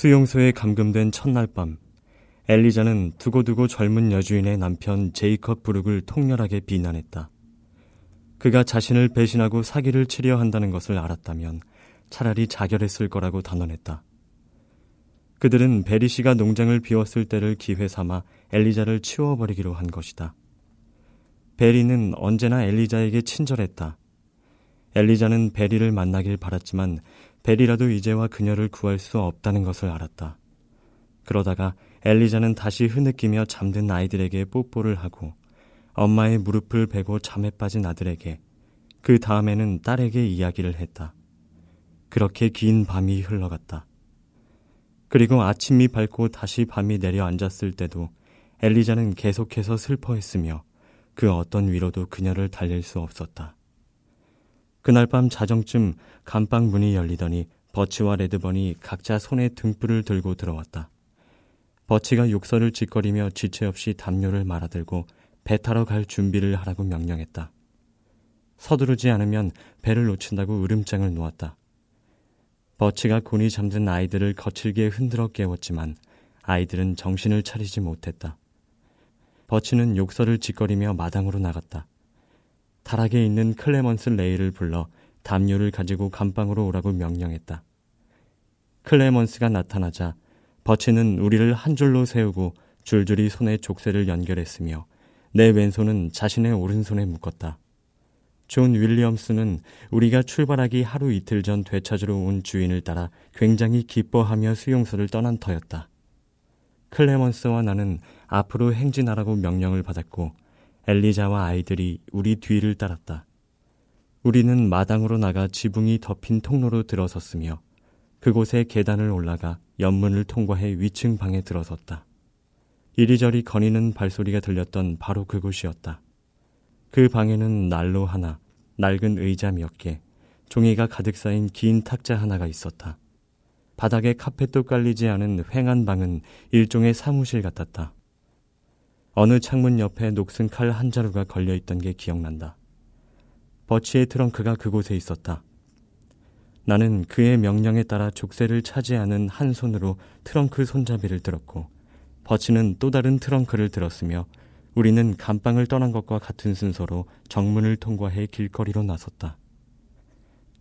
수용소에 감금된 첫날 밤, 엘리자는 두고두고 젊은 여주인의 남편 제이컵 브룩을 통렬하게 비난했다. 그가 자신을 배신하고 사기를 치려 한다는 것을 알았다면 차라리 자결했을 거라고 단언했다. 그들은 베리 씨가 농장을 비웠을 때를 기회 삼아 엘리자를 치워버리기로 한 것이다. 베리는 언제나 엘리자에게 친절했다. 엘리자는 베리를 만나길 바랐지만 베리라도 이제와 그녀를 구할 수 없다는 것을 알았다. 그러다가 엘리자는 다시 흐느끼며 잠든 아이들에게 뽀뽀를 하고 엄마의 무릎을 베고 잠에 빠진 아들에게 그 다음에는 딸에게 이야기를 했다. 그렇게 긴 밤이 흘러갔다. 그리고 아침이 밝고 다시 밤이 내려앉았을 때도 엘리자는 계속해서 슬퍼했으며 그 어떤 위로도 그녀를 달랠 수 없었다. 그날 밤 자정쯤 감방 문이 열리더니 버치와 레드번이 각자 손에 등불을 들고 들어왔다. 버치가 욕설을 짓거리며 지체 없이 담요를 말아들고 배 타러 갈 준비를 하라고 명령했다. 서두르지 않으면 배를 놓친다고 으름장을 놓았다. 버치가 곤히 잠든 아이들을 거칠게 흔들어 깨웠지만 아이들은 정신을 차리지 못했다. 버치는 욕설을 짓거리며 마당으로 나갔다. 다락에 있는 클레먼스 레이를 불러 담요를 가지고 감방으로 오라고 명령했다. 클레먼스가 나타나자 버치는 우리를 한 줄로 세우고 줄줄이 손에 족쇄를 연결했으며 내 왼손은 자신의 오른손에 묶었다. 존 윌리엄스는 우리가 출발하기 하루 이틀 전 되찾으러 온 주인을 따라 굉장히 기뻐하며 수용소를 떠난 터였다. 클레먼스와 나는 앞으로 행진하라고 명령을 받았고 엘리자와 아이들이 우리 뒤를 따랐다. 우리는 마당으로 나가 지붕이 덮인 통로로 들어섰으며 그곳에 계단을 올라가 연문을 통과해 위층 방에 들어섰다. 이리저리 거니는 발소리가 들렸던 바로 그곳이었다. 그 방에는 난로 하나, 낡은 의자 몇 개, 종이가 가득 쌓인 긴 탁자 하나가 있었다. 바닥에 카펫도 깔리지 않은 횡한 방은 일종의 사무실 같았다. 어느 창문 옆에 녹슨 칼 한 자루가 걸려 있던 게 기억난다. 버치의 트렁크가 그곳에 있었다. 나는 그의 명령에 따라 족쇄를 차지하는 한 손으로 트렁크 손잡이를 들었고 버치는 또 다른 트렁크를 들었으며 우리는 감방을 떠난 것과 같은 순서로 정문을 통과해 길거리로 나섰다.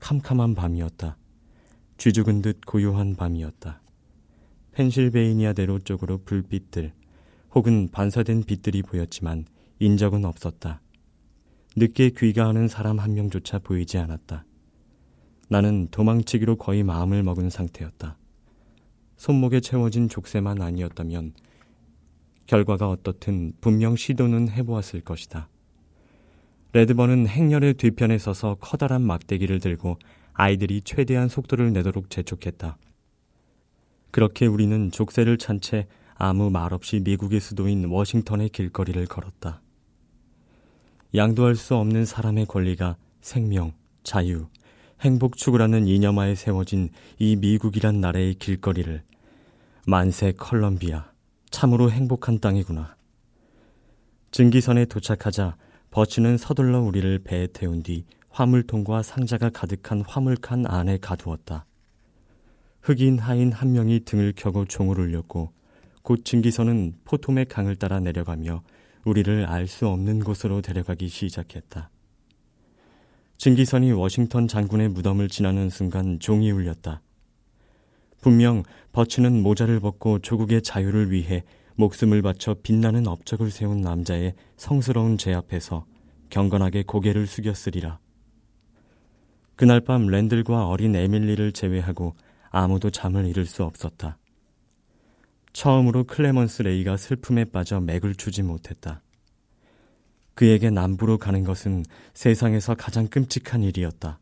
캄캄한 밤이었다. 쥐죽은 듯 고요한 밤이었다. 펜실베이니아 대로 쪽으로 불빛들 혹은 반사된 빛들이 보였지만 인적은 없었다. 늦게 귀가하는 사람 한 명조차 보이지 않았다. 나는 도망치기로 거의 마음을 먹은 상태였다. 손목에 채워진 족쇄만 아니었다면 결과가 어떻든 분명 시도는 해보았을 것이다. 레드번은 행렬의 뒤편에 서서 커다란 막대기를 들고 아이들이 최대한 속도를 내도록 재촉했다. 그렇게 우리는 족쇄를 찬 채 아무 말 없이 미국의 수도인 워싱턴의 길거리를 걸었다. 양도할 수 없는 사람의 권리가 생명, 자유, 행복 추구라는 이념하에 세워진 이 미국이란 나라의 길거리를 만세 컬럼비아, 참으로 행복한 땅이구나. 증기선에 도착하자 버치는 서둘러 우리를 배에 태운 뒤 화물통과 상자가 가득한 화물칸 안에 가두었다. 흑인 하인 한 명이 등을 켜고 종을 울렸고 곧 증기선은 포토맥 강을 따라 내려가며 우리를 알 수 없는 곳으로 데려가기 시작했다. 증기선이 워싱턴 장군의 무덤을 지나는 순간 종이 울렸다. 분명 버츠는 모자를 벗고 조국의 자유를 위해 목숨을 바쳐 빛나는 업적을 세운 남자의 성스러운 재 앞에서 경건하게 고개를 숙였으리라. 그날 밤 랜들과 어린 에밀리를 제외하고 아무도 잠을 이룰 수 없었다. 처음으로 클레먼스 레이가 슬픔에 빠져 맥을 추지 못했다. 그에게 남부로 가는 것은 세상에서 가장 끔찍한 일이었다.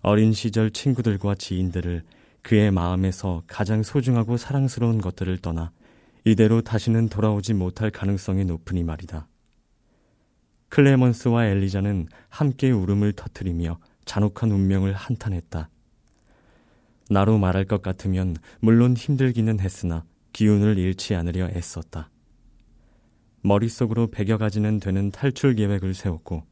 어린 시절 친구들과 지인들을 그의 마음에서 가장 소중하고 사랑스러운 것들을 떠나 이대로 다시는 돌아오지 못할 가능성이 높으니 말이다. 클레먼스와 엘리자는 함께 울음을 터뜨리며 잔혹한 운명을 한탄했다. 나로 말할 것 같으면 물론 힘들기는 했으나 기운을 잃지 않으려 애썼다. 머릿속으로 백여 가지는 되는 탈출 계획을 세웠고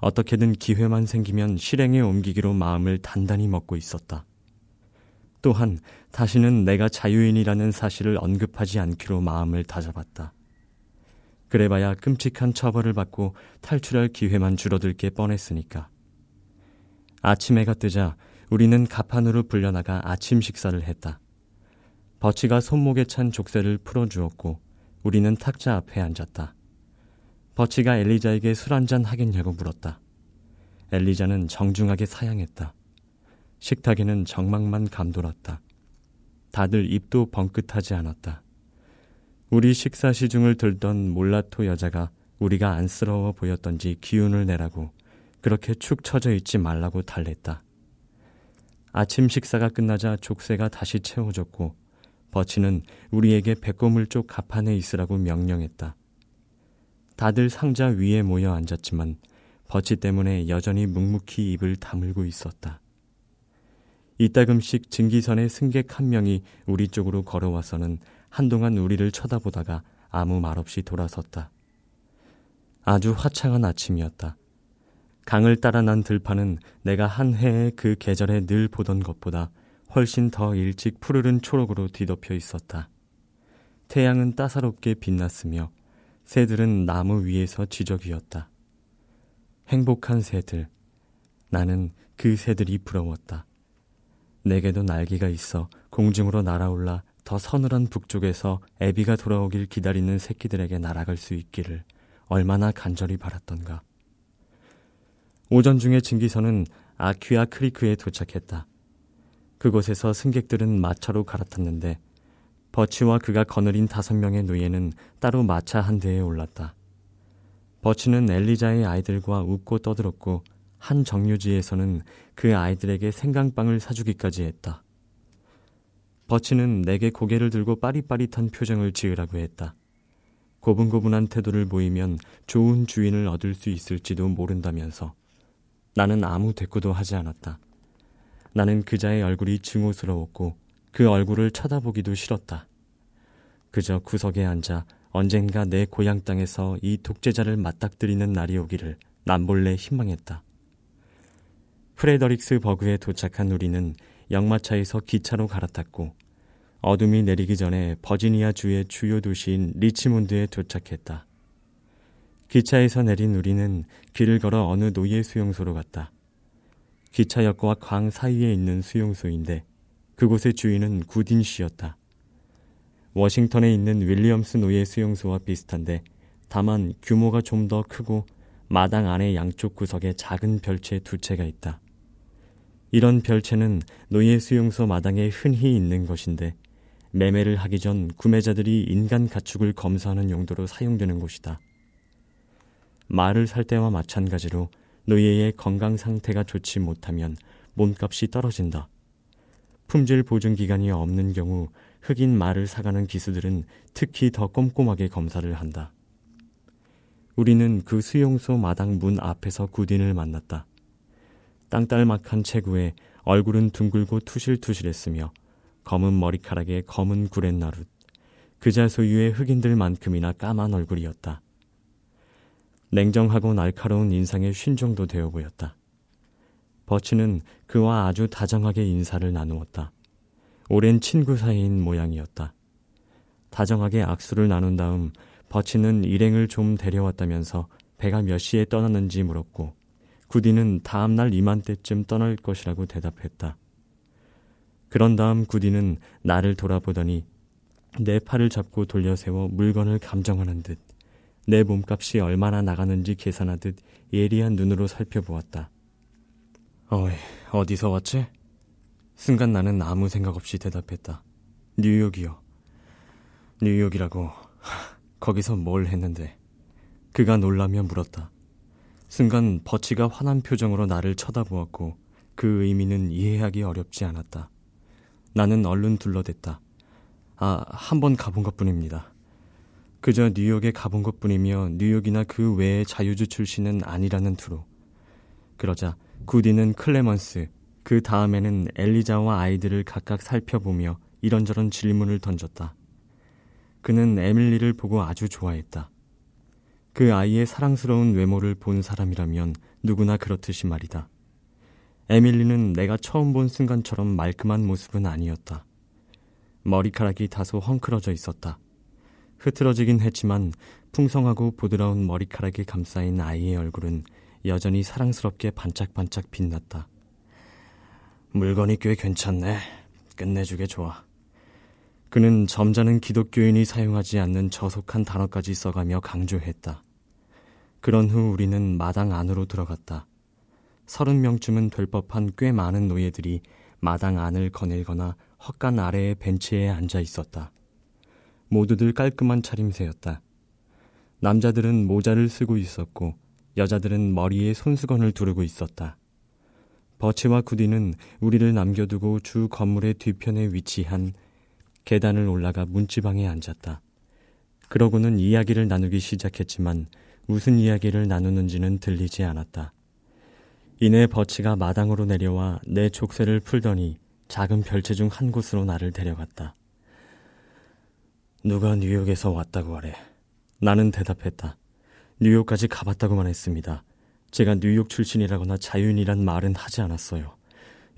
어떻게든 기회만 생기면 실행에 옮기기로 마음을 단단히 먹고 있었다. 또한 다시는 내가 자유인이라는 사실을 언급하지 않기로 마음을 다잡았다. 그래봐야 끔찍한 처벌을 받고 탈출할 기회만 줄어들 게 뻔했으니까. 아침 해가 뜨자 우리는 가판으로 불려나가 아침 식사를 했다. 버치가 손목에 찬 족쇄를 풀어주었고 우리는 탁자 앞에 앉았다. 버치가 엘리자에게 술 한잔 하겠냐고 물었다. 엘리자는 정중하게 사양했다. 식탁에는 정막만 감돌았다. 다들 입도 벙긋하지 않았다. 우리 식사 시중을 들던 몰라토 여자가 우리가 안쓰러워 보였던지 기운을 내라고 그렇게 축 처져 있지 말라고 달랬다. 아침 식사가 끝나자 족쇄가 다시 채워졌고 버치는 우리에게 배꼽을 쪽 가판에 있으라고 명령했다. 다들 상자 위에 모여 앉았지만 버치 때문에 여전히 묵묵히 입을 다물고 있었다. 이따금씩 증기선의 승객 한 명이 우리 쪽으로 걸어와서는 한동안 우리를 쳐다보다가 아무 말 없이 돌아섰다. 아주 화창한 아침이었다. 강을 따라 난 들판은 내가 한 해에 그 계절에 늘 보던 것보다 훨씬 더 일찍 푸르른 초록으로 뒤덮여 있었다. 태양은 따사롭게 빛났으며 새들은 나무 위에서 지저귀었다. 행복한 새들. 나는 그 새들이 부러웠다. 내게도 날개가 있어 공중으로 날아올라 더 서늘한 북쪽에서 애비가 돌아오길 기다리는 새끼들에게 날아갈 수 있기를 얼마나 간절히 바랐던가. 오전 중에 증기선은 아퀴아 크리크에 도착했다. 그곳에서 승객들은 마차로 갈아탔는데 버치와 그가 거느린 다섯 명의 노예는 따로 마차 한 대에 올랐다. 버치는 엘리자의 아이들과 웃고 떠들었고 한 정류지에서는 그 아이들에게 생강빵을 사주기까지 했다. 버치는 내게 고개를 들고 빠릿빠릿한 표정을 지으라고 했다. 고분고분한 태도를 보이면 좋은 주인을 얻을 수 있을지도 모른다면서 나는 아무 대꾸도 하지 않았다. 나는 그자의 얼굴이 증오스러웠고 그 얼굴을 쳐다보기도 싫었다. 그저 구석에 앉아 언젠가 내 고향 땅에서 이 독재자를 맞닥뜨리는 날이 오기를 남몰래 희망했다. 프레더릭스 버그에 도착한 우리는 역마차에서 기차로 갈아탔고 어둠이 내리기 전에 버지니아 주의 주요 도시인 리치몬드에 도착했다. 기차에서 내린 우리는 길을 걸어 어느 노예 수용소로 갔다. 기차역과 광 사이에 있는 수용소인데 그곳의 주인은 구딘 씨였다. 워싱턴에 있는 윌리엄스 노예 수용소와 비슷한데 다만 규모가 좀 더 크고 마당 안에 양쪽 구석에 작은 별채 두 채가 있다. 이런 별채는 노예 수용소 마당에 흔히 있는 것인데 매매를 하기 전 구매자들이 인간 가축을 검사하는 용도로 사용되는 곳이다. 말을 살 때와 마찬가지로 노예의 건강 상태가 좋지 못하면 몸값이 떨어진다. 품질 보증 기간이 없는 경우 흑인 말을 사가는 기수들은 특히 더 꼼꼼하게 검사를 한다. 우리는 그 수용소 마당 문 앞에서 구딘을 만났다. 땅딸막한 체구에 얼굴은 둥글고 투실투실했으며 검은 머리카락에 검은 구렛나룻, 그자 소유의 흑인들만큼이나 까만 얼굴이었다. 냉정하고 날카로운 인상의 쉰 정도 되어 보였다. 버치는 그와 아주 다정하게 인사를 나누었다. 오랜 친구 사이인 모양이었다. 다정하게 악수를 나눈 다음 버치는 일행을 좀 데려왔다면서 배가 몇 시에 떠났는지 물었고 구디는 다음 날 이맘때쯤 떠날 것이라고 대답했다. 그런 다음 구디는 나를 돌아보더니 내 팔을 잡고 돌려 세워 물건을 감정하는 듯 내 몸값이 얼마나 나가는지 계산하듯 예리한 눈으로 살펴보았다. 어이, 어디서 왔지? 순간 나는 아무 생각 없이 대답했다. 뉴욕이요. 뉴욕이라고. 거기서 뭘 했는데. 그가 놀라며 물었다. 순간 버치가 화난 표정으로 나를 쳐다보았고 그 의미는 이해하기 어렵지 않았다. 나는 얼른 둘러댔다. 아, 한 번 가본 것 뿐입니다. 그저 뉴욕에 가본 것 뿐이며 뉴욕이나 그 외의 자유주 출신은 아니라는 투로. 그러자 구디는 클레먼스, 그 다음에는 엘리자와 아이들을 각각 살펴보며 이런저런 질문을 던졌다. 그는 에밀리를 보고 아주 좋아했다. 그 아이의 사랑스러운 외모를 본 사람이라면 누구나 그렇듯이 말이다. 에밀리는 내가 처음 본 순간처럼 말끔한 모습은 아니었다. 머리카락이 다소 헝클어져 있었다. 흐트러지긴 했지만 풍성하고 부드러운 머리카락이 감싸인 아이의 얼굴은 여전히 사랑스럽게 반짝반짝 빛났다. 물건이 꽤 괜찮네. 끝내주게 좋아. 그는 점잖은 기독교인이 사용하지 않는 저속한 단어까지 써가며 강조했다. 그런 후 우리는 마당 안으로 들어갔다. 서른 명쯤은 될 법한 꽤 많은 노예들이 마당 안을 거닐거나 헛간 아래의 벤치에 앉아 있었다. 모두들 깔끔한 차림새였다. 남자들은 모자를 쓰고 있었고 여자들은 머리에 손수건을 두르고 있었다. 버치와 구디는 우리를 남겨두고 주 건물의 뒤편에 위치한 계단을 올라가 문지방에 앉았다. 그러고는 이야기를 나누기 시작했지만 무슨 이야기를 나누는지는 들리지 않았다. 이내 버치가 마당으로 내려와 내 족쇄를 풀더니 작은 별채 중 한 곳으로 나를 데려갔다. 누가 뉴욕에서 왔다고 하래. 나는 대답했다. 뉴욕까지 가봤다고만 했습니다. 제가 뉴욕 출신이라거나 자유인이란 말은 하지 않았어요.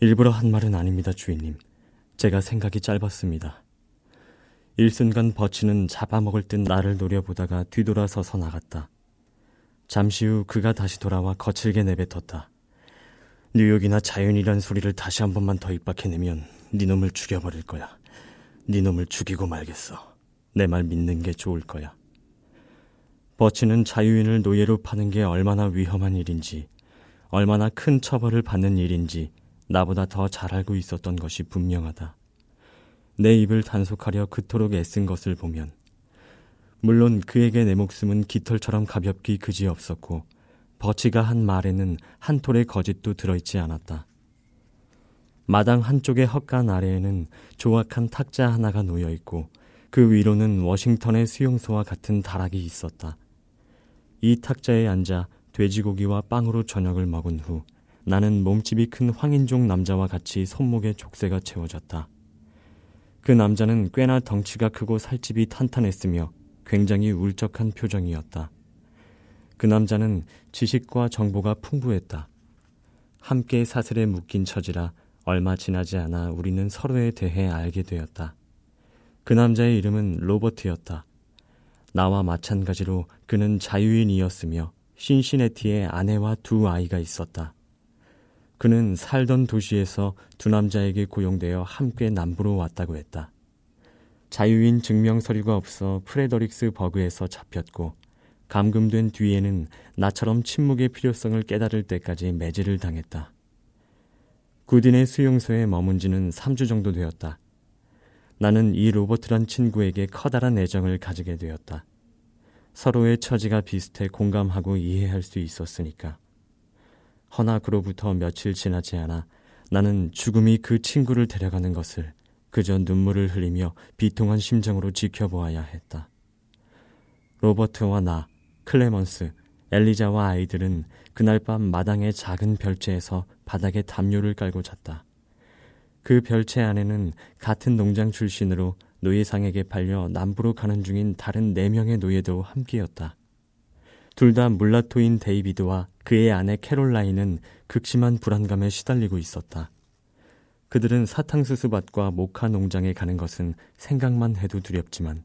일부러 한 말은 아닙니다, 주인님. 제가 생각이 짧았습니다. 일순간 버치는 잡아먹을 듯 나를 노려보다가 뒤돌아서서 나갔다. 잠시 후 그가 다시 돌아와 거칠게 내뱉었다. 뉴욕이나 자연이란 소리를 다시 한 번만 더 입박해내면 네 놈을 죽여버릴 거야. 네 놈을 죽이고 말겠어. 내 말 믿는 게 좋을 거야. 버치는 자유인을 노예로 파는 게 얼마나 위험한 일인지, 얼마나 큰 처벌을 받는 일인지 나보다 더 잘 알고 있었던 것이 분명하다. 내 입을 단속하려 그토록 애쓴 것을 보면 물론 그에게 내 목숨은 깃털처럼 가볍기 그지없었고 버치가 한 말에는 한 톨의 거짓도 들어있지 않았다. 마당 한쪽의 헛간 아래에는 조악한 탁자 하나가 놓여 있고 그 위로는 워싱턴의 수용소와 같은 다락이 있었다. 이 탁자에 앉아 돼지고기와 빵으로 저녁을 먹은 후 나는 몸집이 큰 황인종 남자와 같이 손목에 족쇄가 채워졌다. 그 남자는 꽤나 덩치가 크고 살집이 탄탄했으며 굉장히 울적한 표정이었다. 그 남자는 지식과 정보가 풍부했다. 함께 사슬에 묶인 처지라 얼마 지나지 않아 우리는 서로에 대해 알게 되었다. 그 남자의 이름은 로버트였다. 나와 마찬가지로 그는 자유인이었으며 신시네티에 아내와 두 아이가 있었다. 그는 살던 도시에서 두 남자에게 고용되어 함께 남부로 왔다고 했다. 자유인 증명 서류가 없어 프레더릭스 버그에서 잡혔고 감금된 뒤에는 나처럼 침묵의 필요성을 깨달을 때까지 매질을 당했다. 구딘의 수용소에 머문 지는 3주 정도 되었다. 나는 이 로버트란 친구에게 커다란 애정을 가지게 되었다. 서로의 처지가 비슷해 공감하고 이해할 수 있었으니까. 허나 그로부터 며칠 지나지 않아 나는 죽음이 그 친구를 데려가는 것을 그저 눈물을 흘리며 비통한 심정으로 지켜보아야 했다. 로버트와 나, 클레먼스, 엘리자와 아이들은 그날 밤 마당의 작은 별채에서 바닥에 담요를 깔고 잤다. 그 별채 안에는 같은 농장 출신으로 노예상에게 팔려 남부로 가는 중인 다른 네 명의 노예도 함께였다. 둘 다 물라토인 데이비드와 그의 아내 캐롤라인은 극심한 불안감에 시달리고 있었다. 그들은 사탕수수밭과 모카 농장에 가는 것은 생각만 해도 두렵지만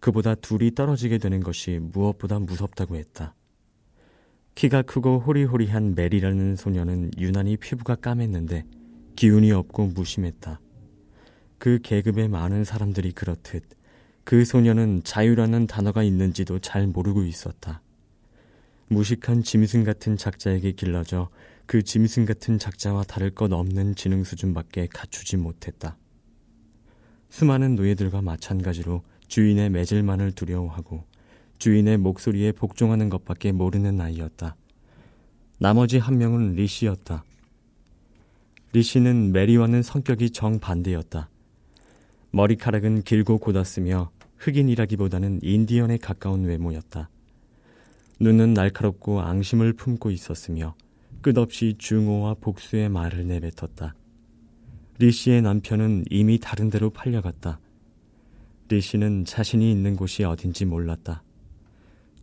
그보다 둘이 떨어지게 되는 것이 무엇보다 무섭다고 했다. 키가 크고 호리호리한 메리라는 소녀는 유난히 피부가 까맸는데 기운이 없고 무심했다. 그 계급의 많은 사람들이 그렇듯 그 소녀는 자유라는 단어가 있는지도 잘 모르고 있었다. 무식한 짐승 같은 작자에게 길러져 그 짐승 같은 작자와 다를 것 없는 지능 수준밖에 갖추지 못했다. 수많은 노예들과 마찬가지로 주인의 매질만을 두려워하고 주인의 목소리에 복종하는 것밖에 모르는 아이였다. 나머지 한 명은 리시였다. 리시는 메리와는 성격이 정반대였다. 머리카락은 길고 곧았으며 흑인이라기보다는 인디언에 가까운 외모였다. 눈은 날카롭고 앙심을 품고 있었으며 끝없이 중호와 복수의 말을 내뱉었다. 리 씨의 남편은 이미 다른 데로 팔려갔다. 리 씨는 자신이 있는 곳이 어딘지 몰랐다.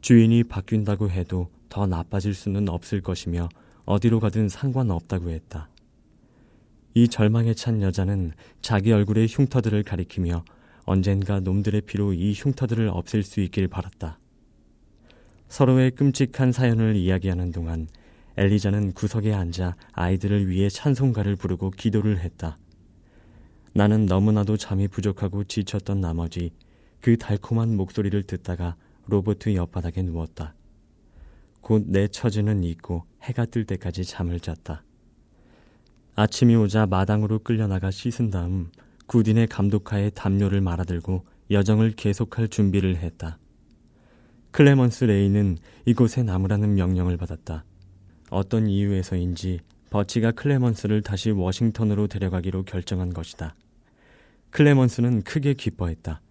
주인이 바뀐다고 해도 더 나빠질 수는 없을 것이며 어디로 가든 상관없다고 했다. 이 절망에 찬 여자는 자기 얼굴의 흉터들을 가리키며 언젠가 놈들의 피로 이 흉터들을 없앨 수 있길 바랐다. 서로의 끔찍한 사연을 이야기하는 동안 엘리자는 구석에 앉아 아이들을 위해 찬송가를 부르고 기도를 했다. 나는 너무나도 잠이 부족하고 지쳤던 나머지 그 달콤한 목소리를 듣다가 로버트 옆바닥에 누웠다. 곧 내 처지는 잊고 해가 뜰 때까지 잠을 잤다. 아침이 오자 마당으로 끌려나가 씻은 다음 구딘의 감독하에 담요를 말아들고 여정을 계속할 준비를 했다. 클레먼스 레이는 이곳에 남으라는 명령을 받았다. 어떤 이유에서인지 버치가 클레먼스를 다시 워싱턴으로 데려가기로 결정한 것이다. 클레먼스는 크게 기뻐했다.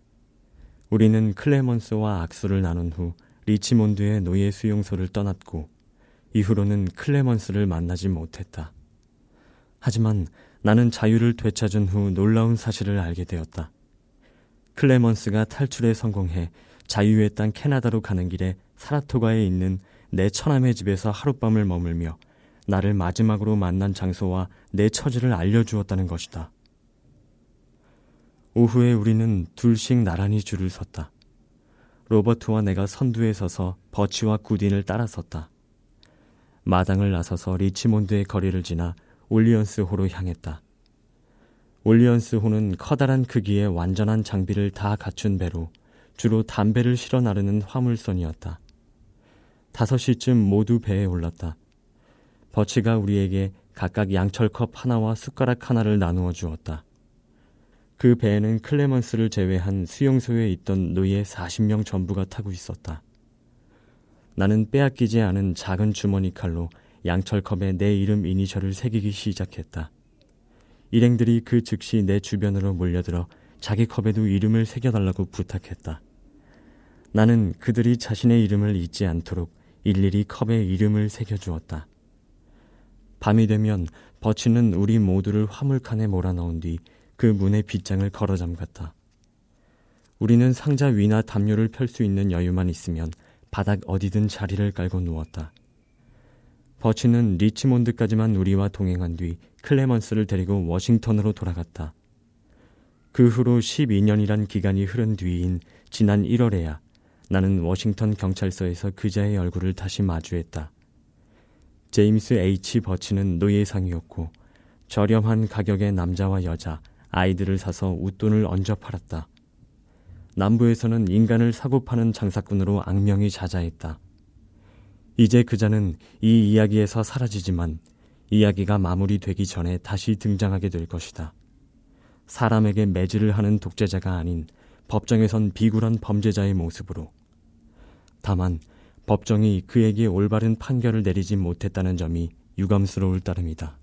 우리는 클레먼스와 악수를 나눈 후 리치몬드의 노예 수용소를 떠났고 이후로는 클레먼스를 만나지 못했다. 하지만 나는 자유를 되찾은 후 놀라운 사실을 알게 되었다. 클레먼스가 탈출에 성공해 자유의 땅 캐나다로 가는 길에 사라토가에 있는 내 처남의 집에서 하룻밤을 머물며 나를 마지막으로 만난 장소와 내 처지를 알려주었다는 것이다. 오후에 우리는 둘씩 나란히 줄을 섰다. 로버트와 내가 선두에 서서 버치와 구딘을 따라 섰다. 마당을 나서서 리치몬드의 거리를 지나 올리언스 호로 향했다. 올리언스 호는 커다란 크기의 완전한 장비를 다 갖춘 배로 주로 담배를 실어 나르는 화물선이었다. 5시쯤 모두 배에 올랐다. 버치가 우리에게 각각 양철컵 하나와 숟가락 하나를 나누어 주었다. 그 배에는 클레먼스를 제외한 수용소에 있던 노예 40명 전부가 타고 있었다. 나는 빼앗기지 않은 작은 주머니 칼로 양철컵에 내 이름 이니셜을 새기기 시작했다. 일행들이 그 즉시 내 주변으로 몰려들어 자기 컵에도 이름을 새겨달라고 부탁했다. 나는 그들이 자신의 이름을 잊지 않도록 일일이 컵에 이름을 새겨주었다. 밤이 되면 버치는 우리 모두를 화물칸에 몰아넣은 뒤 그 문의 빗장을 걸어 잠갔다. 우리는 상자 위나 담요를 펼 수 있는 여유만 있으면 바닥 어디든 자리를 깔고 누웠다. 버치는 리치몬드까지만 우리와 동행한 뒤 클레먼스를 데리고 워싱턴으로 돌아갔다. 그 후로 12년이란 기간이 흐른 뒤인 지난 1월에야 나는 워싱턴 경찰서에서 그자의 얼굴을 다시 마주했다. 제임스 H. 버치는 노예상이었고 저렴한 가격의 남자와 여자, 아이들을 사서 웃돈을 얹어 팔았다. 남부에서는 인간을 사고 파는 장사꾼으로 악명이 자자했다. 이제 그자는 이 이야기에서 사라지지만 이야기가 마무리되기 전에 다시 등장하게 될 것이다. 사람에게 매질을 하는 독재자가 아닌 법정에선 비굴한 범죄자의 모습으로. 다만 법정이 그에게 올바른 판결을 내리지 못했다는 점이 유감스러울 따름이다.